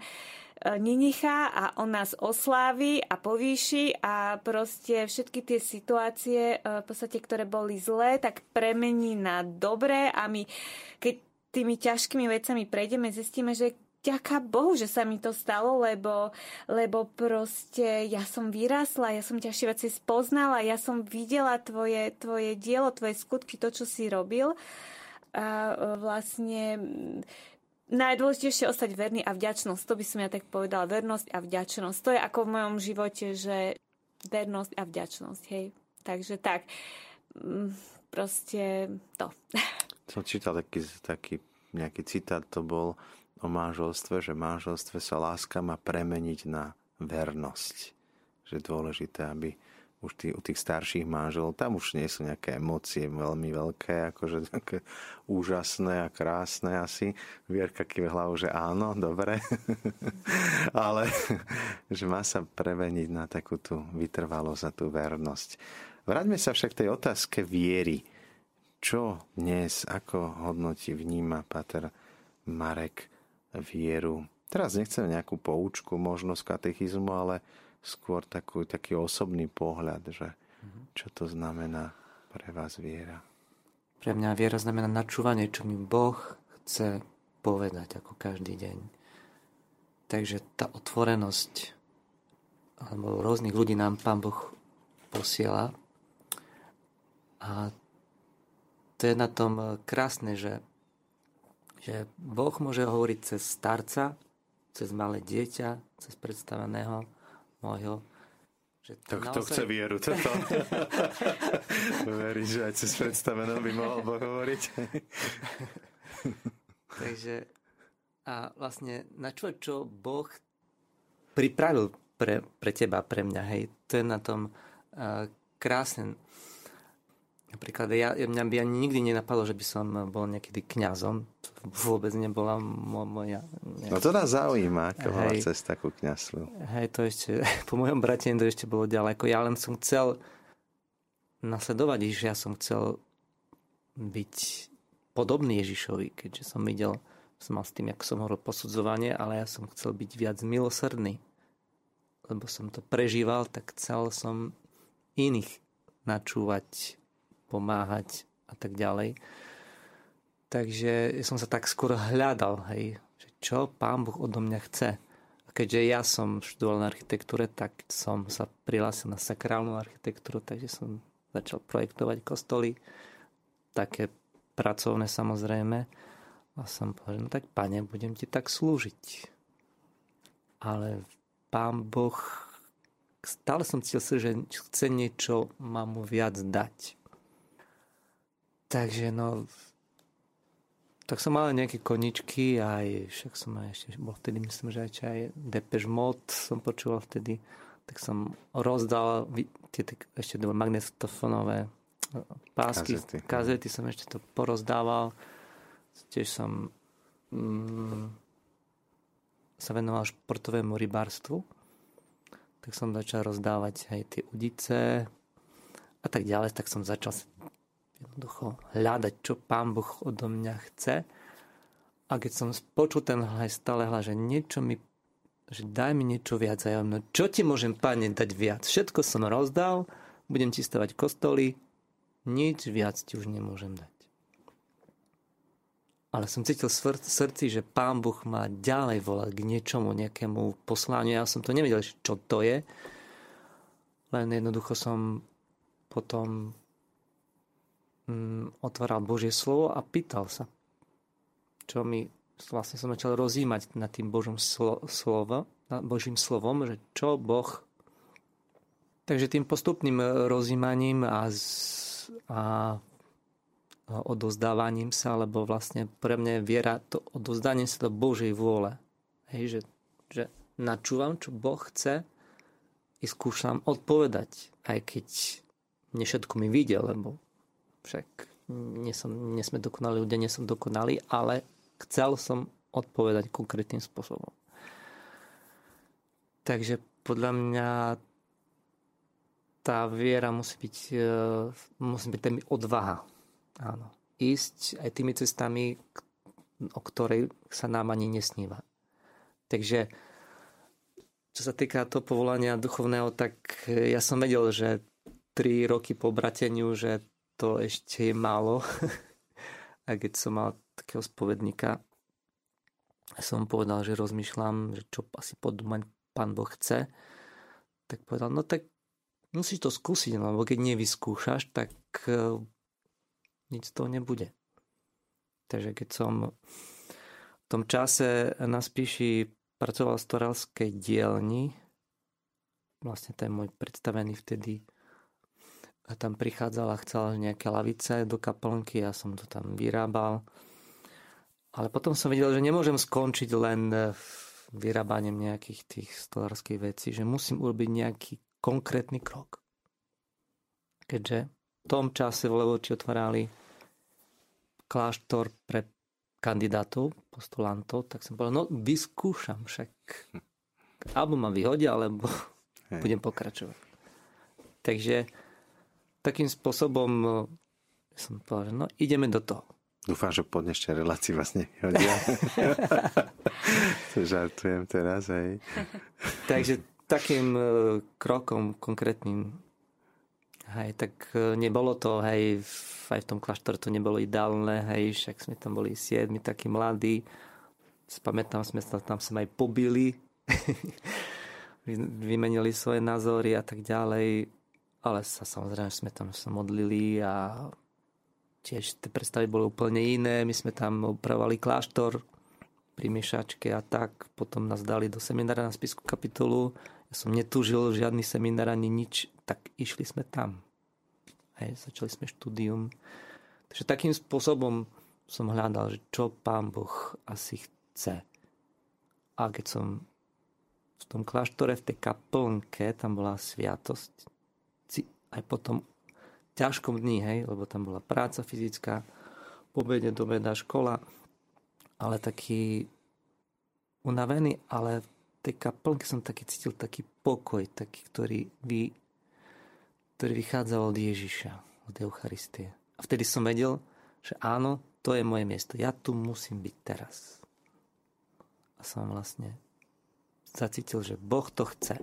nenechá a on nás oslávi a povýši a proste všetky tie situácie, e, v podstate, ktoré boli zlé, tak premení na dobré a my, keď tými ťažkými vecami prejdeme, zistíme, že ďaká Bohu, že sa mi to stalo, lebo, lebo proste ja som vyrásla, ja som ťažšie veci spoznala, ja som videla tvoje, tvoje dielo, tvoje skutky, to, čo si robil. A e, vlastne najdôležitejšie ostať verný a vďačnosť. To by som ja tak povedala. Vernosť a vďačnosť. To je ako v mojom živote, že vernosť a vďačnosť. Hej. Takže tak. Mm, proste to. Som čítal taký, taký nejaký citát, to bol o manželstve, že manželstve sa láska má premeniť na vernosť. Že je dôležité, aby už tí, u tých starších manželov, tam už nie sú nejaké emócie veľmi veľké, akože také úžasné a krásne asi. Vierka kýve hlavu, že áno, dobre. Ale že má sa preveniť na takú tú vytrvalosť a tú vernosť. Vráťme sa však k tej otázke viery. Čo dnes, ako hodnotí, vníma Pater Marek vieru? Teraz nechcem nejakú poučku, možnosť katechizmu, ale skôr takú, taký osobný pohľad, že čo to znamená pre vás viera. Pre mňa viera znamená načúvanie, čo mi Boh chce povedať ako každý deň. Takže tá otvorenosť alebo rôznych ľudí nám Pán Boh posiela a to je na tom krásne, že, že Boh môže hovoriť cez starca, cez malé dieťa, cez predstaveného, môjho. Že to, naozaj... to chce vieru, to to. Že aj cez predstavenou by mohol Boh hovoriť. Takže a vlastne na čo, čo Boh pripravil pre, pre teba, pre mňa, hej, to je na tom uh, krásne. Napríklad ja, mňa by ani nikdy nenapadlo, že by som bol niekedy kňazom. Vôbec nebola moja... Ne... No to nás zaujíma, aká bola cesta ku kňazstvu. Hej, to ešte, po mojom brate to ešte bolo ďaleko. Ja len som chcel nasledovať že ja som chcel byť podobný Ježišovi, keďže som videl, som mal s tým, ako som hovoril, posudzovanie, ale ja som chcel byť viac milosrdný. Lebo som to prežíval, tak chcel som iných načúvať pomáhať a tak ďalej. Takže som sa tak skôr hľadal, hej, že čo pán Boh odo mňa chce. A keďže ja som študoval na architektúre, tak som sa prihlásil na sakrálnu architektúru, takže som začal projektovať kostoly, také pracovné samozrejme. A som povedal, no tak pane, budem ti tak slúžiť. Ale pán Boh, stále som cítil, že chce niečo ma mu viac dať. Takže no, tak som mal nejaké koničky, aj však som aj ešte bol vtedy, myslím, že aj, aj Depeche Mode som počúval vtedy, tak som rozdal tie, tie ešte magnetofonové e, pásky, kazety. kazety som ešte to porozdával. Tiež som mm, sa venoval športovému rybárstvu, tak som začal rozdávať aj tie udice a tak ďalej, tak som začal jednoducho hľadať, čo Pán Boh odo mňa chce. A keď som počul ten hlas, stále hlas, že niečo mi že daj mi niečo viac. A ja no čo ti môžem, Pane, dať viac? Všetko som rozdal, budem ti stavať kostoly, nič viac ti už nemôžem dať. Ale som cítil v srdci, že Pán Boh ma ďalej volať k niečomu, nejakému poslaniu. Ja som to nevedel, čo to je. Len jednoducho som potom otváral Božie slovo a pýtal sa, čo mi vlastne som začal rozímať nad tým Božím slo, slovo, nad Božím slovom, že čo Boh Takže tým postupným rozímaním a, z, a odozdávaním sa, lebo vlastne pre mňa viera to odozdanie sa do Božej vôle. Hej, že, že načúvam, čo Boh chce i skúšam odpovedať, aj keď nie všetko mi vidie, lebo však nie, som, nie sme dokonali ľudia, nie som dokonalý, ale chcel som odpovedať konkrétnym spôsobom. Takže podľa mňa tá viera musí byť, e, musí byť tými odvaha. Áno. Ísť aj tými cestami, o ktorej sa nám ani nesníva. Takže čo sa týka toho povolania duchovného, tak ja som vedel, že 3 roky po brateniu, že to ešte je málo. A keď som mal takého spovedníka, som povedal, že rozmýšľam, že čo asi podúmať pán Boh chce, tak povedal, no tak musíš to skúsiť, lebo keď nevyskúšaš, tak uh, nič z toho nebude. Takže keď som v tom čase na Spíši pracoval v Storalskej dielni, vlastne ten môj predstavený vtedy a tam prichádzal a chcel nejaké lavice do kaplnky, ja som to tam vyrábal. Ale potom som videl, že nemôžem skončiť len vyrábaním nejakých tých stolárských vecí, že musím urobiť nejaký konkrétny krok. Keďže v tom čase v Levoči otvárali kláštor pre kandidátov, postulantov, tak som povedal, no vyskúšam však. Alebo ma vyhodia, alebo Hej. budem pokračovať. Takže takým spôsobom eh, som povedal, že no ideme do toho. Dúfam, že po dnešnej relácii vás nevyhodia. to žartujem teraz, hej. Takže takým e, krokom konkrétnym Hej, tak e, nebolo to, hej, aj v tom kláštore to nebolo ideálne, hej, však sme tam boli siedmi, takí mladí. Spamätám, sme sa tam sme aj pobili, vymenili svoje názory a tak ďalej. Ale sa samozrejme sme tam sa modlili a tiež tie predstavy boli úplne iné. My sme tam upravovali kláštor pri Mišačke a tak. Potom nás dali do seminára na spisku kapitolu ja som netúžil žiadny seminár ani nič, tak išli sme tam. Hej, začali sme štúdium. Takže takým spôsobom som hľadal, že čo pán Boh asi chce. A keď som v tom kláštore, v tej kaplnke, tam bola sviatosť, aj potom ťažkom dní, hej, lebo tam bola práca fyzická, po obede škola, ale taký unavený, ale tej kaplnke som taký cítil taký pokoj, taký, ktorý, vy, ktorý vychádzal od Ježiša, od Eucharistie. A vtedy som vedel, že áno, to je moje miesto. Ja tu musím byť teraz. A som vlastne zacítil, že Boh to chce.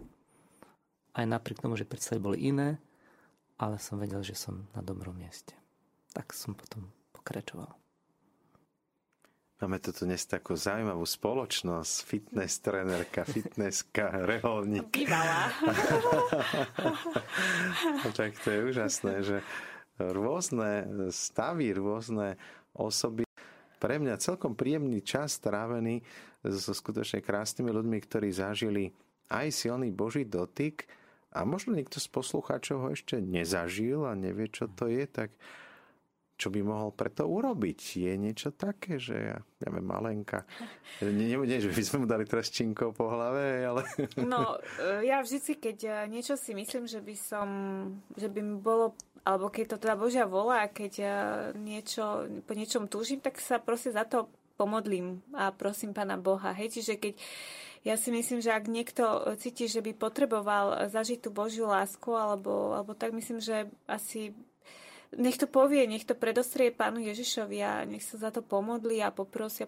Aj napriek tomu, že predstavy boli iné, ale som vedel, že som na dobrom mieste. Tak som potom pokračoval. Máme tu dnes takú zaujímavú spoločnosť, fitness trenerka, fitnesska, reholník. Bývalá. tak to je úžasné, že rôzne stavy, rôzne osoby. Pre mňa celkom príjemný čas strávený so skutočne krásnymi ľuďmi, ktorí zažili aj silný Boží dotyk a možno niekto z poslucháčov ho ešte nezažil a nevie, čo to je, tak čo by mohol preto urobiť? Je niečo také, že ja neviem, malenka. Nie, nie, že by sme mu dali treščinkov po hlave, ale... No, e, ja vždy, keď e, niečo si myslím, že by som, že by mi bolo alebo keď to teda Božia volá, keď e, niečo, po niečom túžim, tak sa proste za to pomodlím a prosím Pána Boha. Hej, čiže keď ja si myslím, že ak niekto cíti, že by potreboval zažiť tú Božiu lásku, alebo, alebo tak myslím, že asi nech to povie, nech to predostrie pánu Ježišovi a nech sa za to pomodli a poprosia.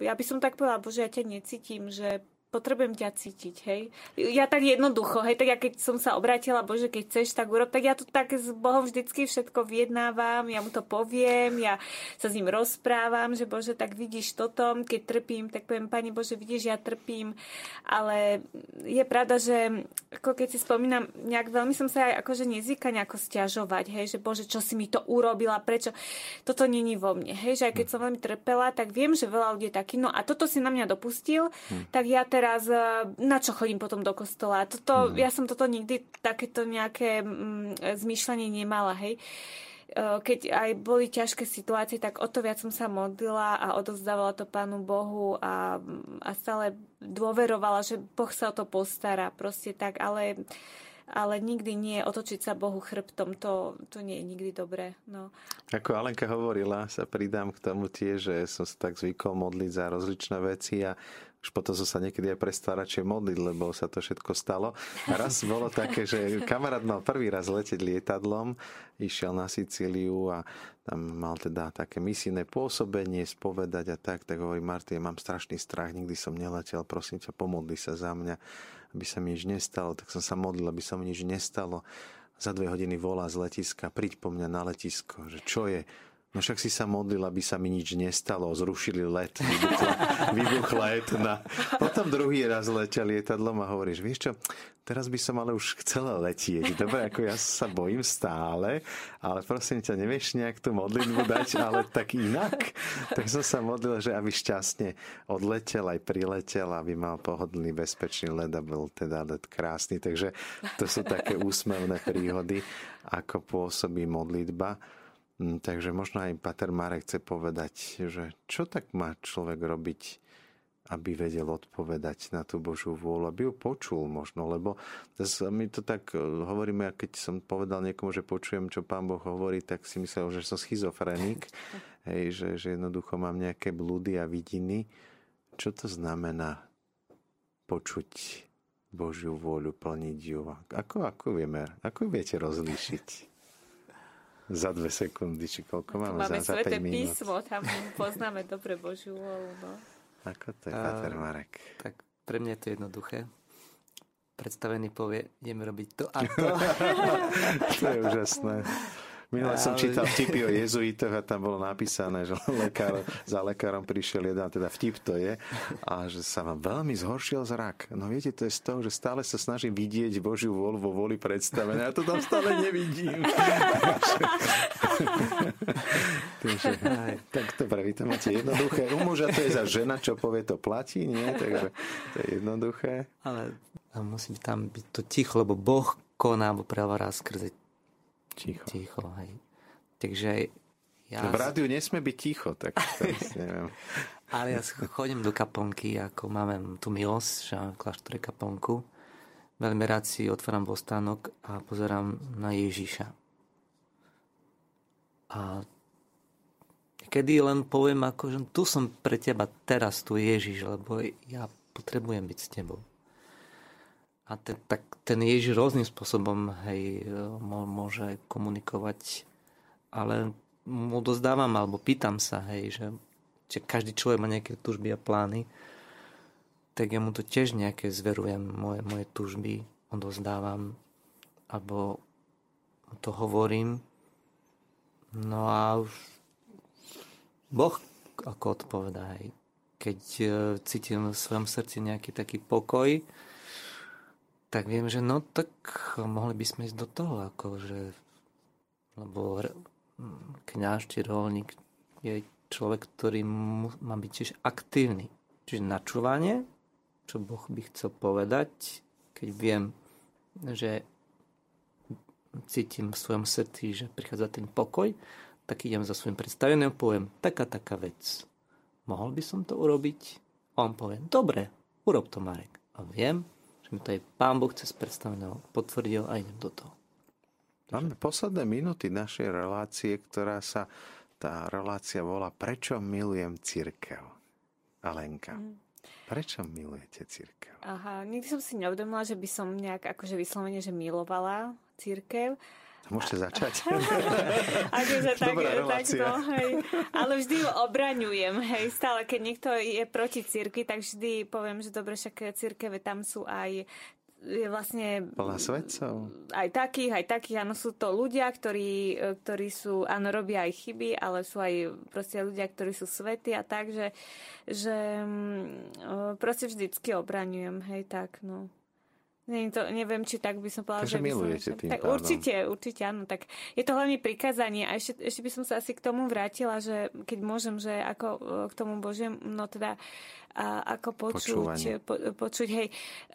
Ja by som tak povedala, Bože, ja ťa necítim, že potrebujem ťa cítiť, hej. Ja tak jednoducho, hej, tak ja keď som sa obrátila, Bože, keď chceš, tak urob, tak ja to tak s Bohom vždycky všetko vyjednávam, ja mu to poviem, ja sa s ním rozprávam, že Bože, tak vidíš toto, keď trpím, tak poviem, Pani Bože, vidíš, ja trpím, ale je pravda, že ako keď si spomínam, nejak veľmi som sa aj akože nezvyka nejako stiažovať, hej, že Bože, čo si mi to urobila, prečo, toto není vo mne, hej, že aj keď som veľmi trpela, tak viem, že veľa ľudí je taký, no a toto si na mňa dopustil, hm. tak ja teraz e, na čo chodím potom do kostola. Toto, mm. Ja som toto nikdy takéto nejaké mm, zmýšľanie nemala, hej. E, keď aj boli ťažké situácie, tak o to viac som sa modlila a odozdávala to Pánu Bohu a, a stále dôverovala, že Boh sa o to postará. Proste tak, ale ale nikdy nie otočiť sa Bohu chrbtom, to, to nie je nikdy dobré. No. Ako Alenka hovorila, sa pridám k tomu tiež, že som sa tak zvykol modliť za rozličné veci a už potom som sa niekedy aj prestal radšej modliť, lebo sa to všetko stalo. A raz bolo také, že kamarát mal prvý raz letieť lietadlom, išiel na Sicíliu a tam mal teda také misijné pôsobenie, spovedať a tak, tak hovorí Martin, ja mám strašný strach, nikdy som neletel, prosím ťa, pomodli sa za mňa, aby sa mi nič nestalo. Tak som sa modlil, aby sa mi nič nestalo. Za dve hodiny volá z letiska, príď po mňa na letisko, že čo je? No však si sa modlil, aby sa mi nič nestalo. Zrušili let, vybuchla, vybuchla etna. Potom druhý raz letel lietadlom a hovoríš, vieš čo, teraz by som ale už chcela letieť. Dobre, ako ja sa bojím stále, ale prosím ťa, nevieš nejak tú modlitbu dať, ale tak inak. Tak som sa modlil, že aby šťastne odletel, aj priletel, aby mal pohodlný, bezpečný let a bol teda let krásny. Takže to sú také úsmevné príhody, ako pôsobí modlitba. Mm, takže možno aj Pater Marek chce povedať, že čo tak má človek robiť, aby vedel odpovedať na tú Božú vôľu, aby ju počul možno, lebo my to tak e, hovoríme, a keď som povedal niekomu, že počujem, čo Pán Boh hovorí, tak si myslel, že som schizofrenik, hej, že, že jednoducho mám nejaké blúdy a vidiny. Čo to znamená počuť Božiu vôľu, plniť ju? Ako, ako vieme, ako viete rozlíšiť? Za dve sekundy, či koľko máme, máme za, za 5 minút. písmo, tam poznáme dobre Božiu volu. No. Ako to je, Pater Marek? Tak pre mňa je to jednoduché. Predstavený povie, ideme robiť to a to. to je úžasné. Minule som čítal vtipy o jezuitoch a tam bolo napísané, že lekár, za lekárom prišiel jeden, teda vtip to je, a že sa vám veľmi zhoršil zrak. No viete, to je z toho, že stále sa snažím vidieť Božiu vôľu vo voli predstavené. Ja to tam stále nevidím. Takže, aj, tak dobre, vy to máte jednoduché. U muža to je za žena, čo povie, to platí, nie? Takže to je jednoduché. Ale musí tam byť to ticho, lebo Boh koná alebo prehovára skrze Ticho. Ticho, hej. Takže ja... V rádiu nesme byť ticho, tak neviem. Ale ja chodím do kaponky, ako máme tu milosť, že máme v kláštore kaponku. Veľmi rád si otváram bostánok a pozerám na Ježiša. A kedy len poviem, ako, že tu som pre teba teraz, tu Ježiš, lebo ja potrebujem byť s tebou. A ten, tak ten Ježiš rôznym spôsobom hej, môže komunikovať, ale mu dozdávam alebo pýtam sa, hej, že, že každý človek má nejaké tužby a plány, tak ja mu to tiež nejaké zverujem, moje, moje tužby odozdávam, alebo to hovorím. No a už Boh ako odpovedá, hej. Keď e, cítim v svojom srdci nejaký taký pokoj, tak viem, že no tak mohli by sme ísť do toho, akože, lebo kňaž či rolník je človek, ktorý má byť tiež aktívny. Čiže načúvanie, čo Boh by chcel povedať, keď viem, že cítim v svojom srdci, že prichádza ten pokoj, tak idem za svojim predstaveným a poviem, taká, taká vec. Mohol by som to urobiť? On povie, dobre, urob to, Marek. A viem, že mi to aj Pán Boh cez predstaveného potvrdil a idem do toho. Máme posledné minúty našej relácie, ktorá sa, tá relácia volá Prečo milujem církev? Alenka. Mm. Prečo milujete církev? Aha, nikdy som si neuvedomila, že by som nejak akože vyslovene, že milovala církev, Môžete začať. akože tak, tak no, hej. Ale vždy ju obraňujem, hej. Stále, keď niekto je proti cirkvi, tak vždy poviem, že dobre, však cirkeve tam sú aj je vlastne... Plná svetcov. Aj takých, aj takých, áno, sú to ľudia, ktorí, ktorí sú, áno, robia aj chyby, ale sú aj proste ľudia, ktorí sú svety a tak, že, že mm, proste vždycky obraňujem, hej, tak, no. Nie, to, neviem, či tak by som povedala, Takže že milujete som, tým tak, Určite, určite áno. Tak je to hlavne prikázanie. A ešte, ešte by som sa asi k tomu vrátila, že keď môžem, že ako k tomu Božiemu, no teda uh, a ako počuť. Po, počuť hej.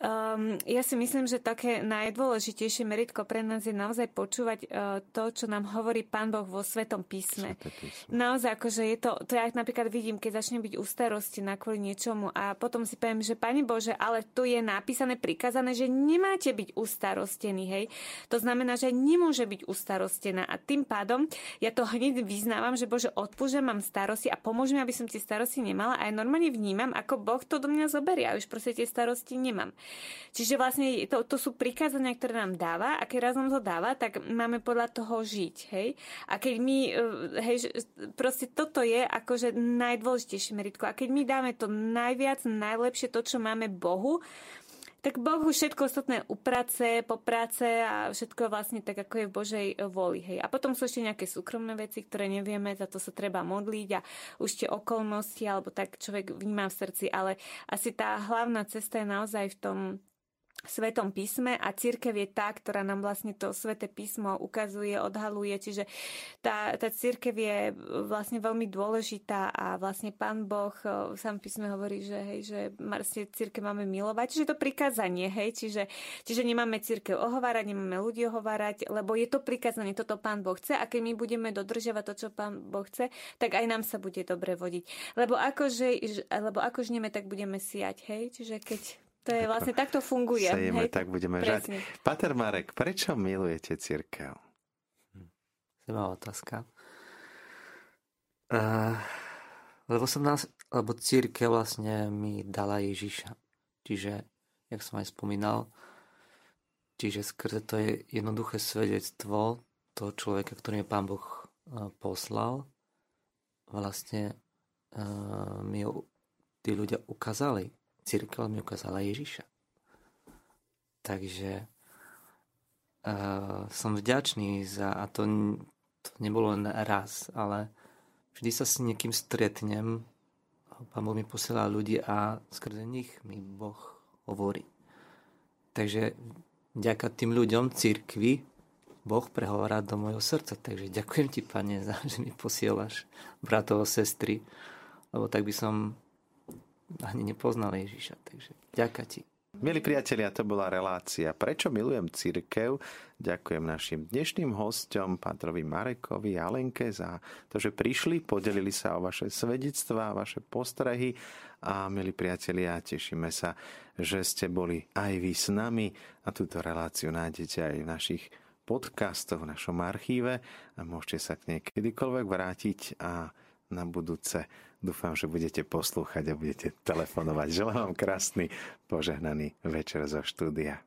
Um, ja si myslím, že také najdôležitejšie meritko pre nás je naozaj počúvať uh, to, čo nám hovorí Pán Boh vo Svetom písme. písme. Naozaj, akože je to, to ja napríklad vidím, keď začnem byť ustarosti na kvôli niečomu a potom si poviem, že Pani Bože, ale tu je napísané, prikazané, že nemáte byť ustarostený, hej. To znamená, že nemôže byť ustarostená a tým pádom ja to hneď vyznávam, že Bože, odpúšťam, mám starosti a pomôžem, aby som tie starosti nemala a ja normálne vnímam, ako Boh to do mňa zoberie. Ja už proste tie starosti nemám. Čiže vlastne to, to sú prikázania, ktoré nám dáva a keď raz nám to dáva, tak máme podľa toho žiť. Hej? A keď my, e, hej, proste toto je akože najdôležitejšie meritko. A keď my dáme to najviac, najlepšie, to, čo máme Bohu, tak Boh už všetko ostatné uprace, popráce a všetko vlastne tak, ako je v Božej voli. Hej. A potom sú ešte nejaké súkromné veci, ktoré nevieme, za to sa treba modliť a už tie okolnosti, alebo tak človek vníma v srdci, ale asi tá hlavná cesta je naozaj v tom Svetom písme a církev je tá, ktorá nám vlastne to Sveté písmo ukazuje, odhaluje. Čiže tá, tá církev je vlastne veľmi dôležitá a vlastne Pán Boh sám písme hovorí, že, hej, že vlastne církev máme milovať. Čiže to prikázanie, hej, čiže, čiže nemáme církev ohovárať, nemáme ľudí ohovárať, lebo je to prikázanie, toto Pán Boh chce a keď my budeme dodržiavať to, čo Pán Boh chce, tak aj nám sa bude dobre vodiť. Lebo akože, lebo ako žneme, tak budeme siať, hej, čiže keď to je vlastne, takto funguje. Sejeme, hej? tak budeme Presne. žať. Pater Marek, prečo milujete církev? Zaujímavá otázka. Uh, lebo som nás, lebo církev vlastne mi dala Ježiša. Čiže, jak som aj spomínal, čiže skrze to je jednoduché svedectvo toho človeka, ktorý je Pán Boh uh, poslal, vlastne uh, mi tí ľudia ukázali, církev mi ukázala Ježiša. Takže uh, som vďačný za, a to, to nebolo len raz, ale vždy sa s niekým stretnem, Pán Boh mi posiela ľudí a skrze nich mi Boh hovorí. Takže ďaká tým ľuďom, církvi, Boh prehovorá do mojho srdca. Takže ďakujem ti, Pane, za, že mi posielaš bratov a sestry, lebo tak by som ani nepoznal Ježiša. Takže ďaká ti. Milí priatelia, to bola relácia Prečo milujem církev? Ďakujem našim dnešným hostom, Pátrovi Marekovi a Alenke za to, že prišli, podelili sa o vaše svedectvá, vaše postrehy a milí priatelia, tešíme sa, že ste boli aj vy s nami a túto reláciu nájdete aj v našich podcastoch, v našom archíve a môžete sa k nej kedykoľvek vrátiť a na budúce dúfam, že budete poslúchať a budete telefonovať. Želám vám krásny, požehnaný večer zo štúdia.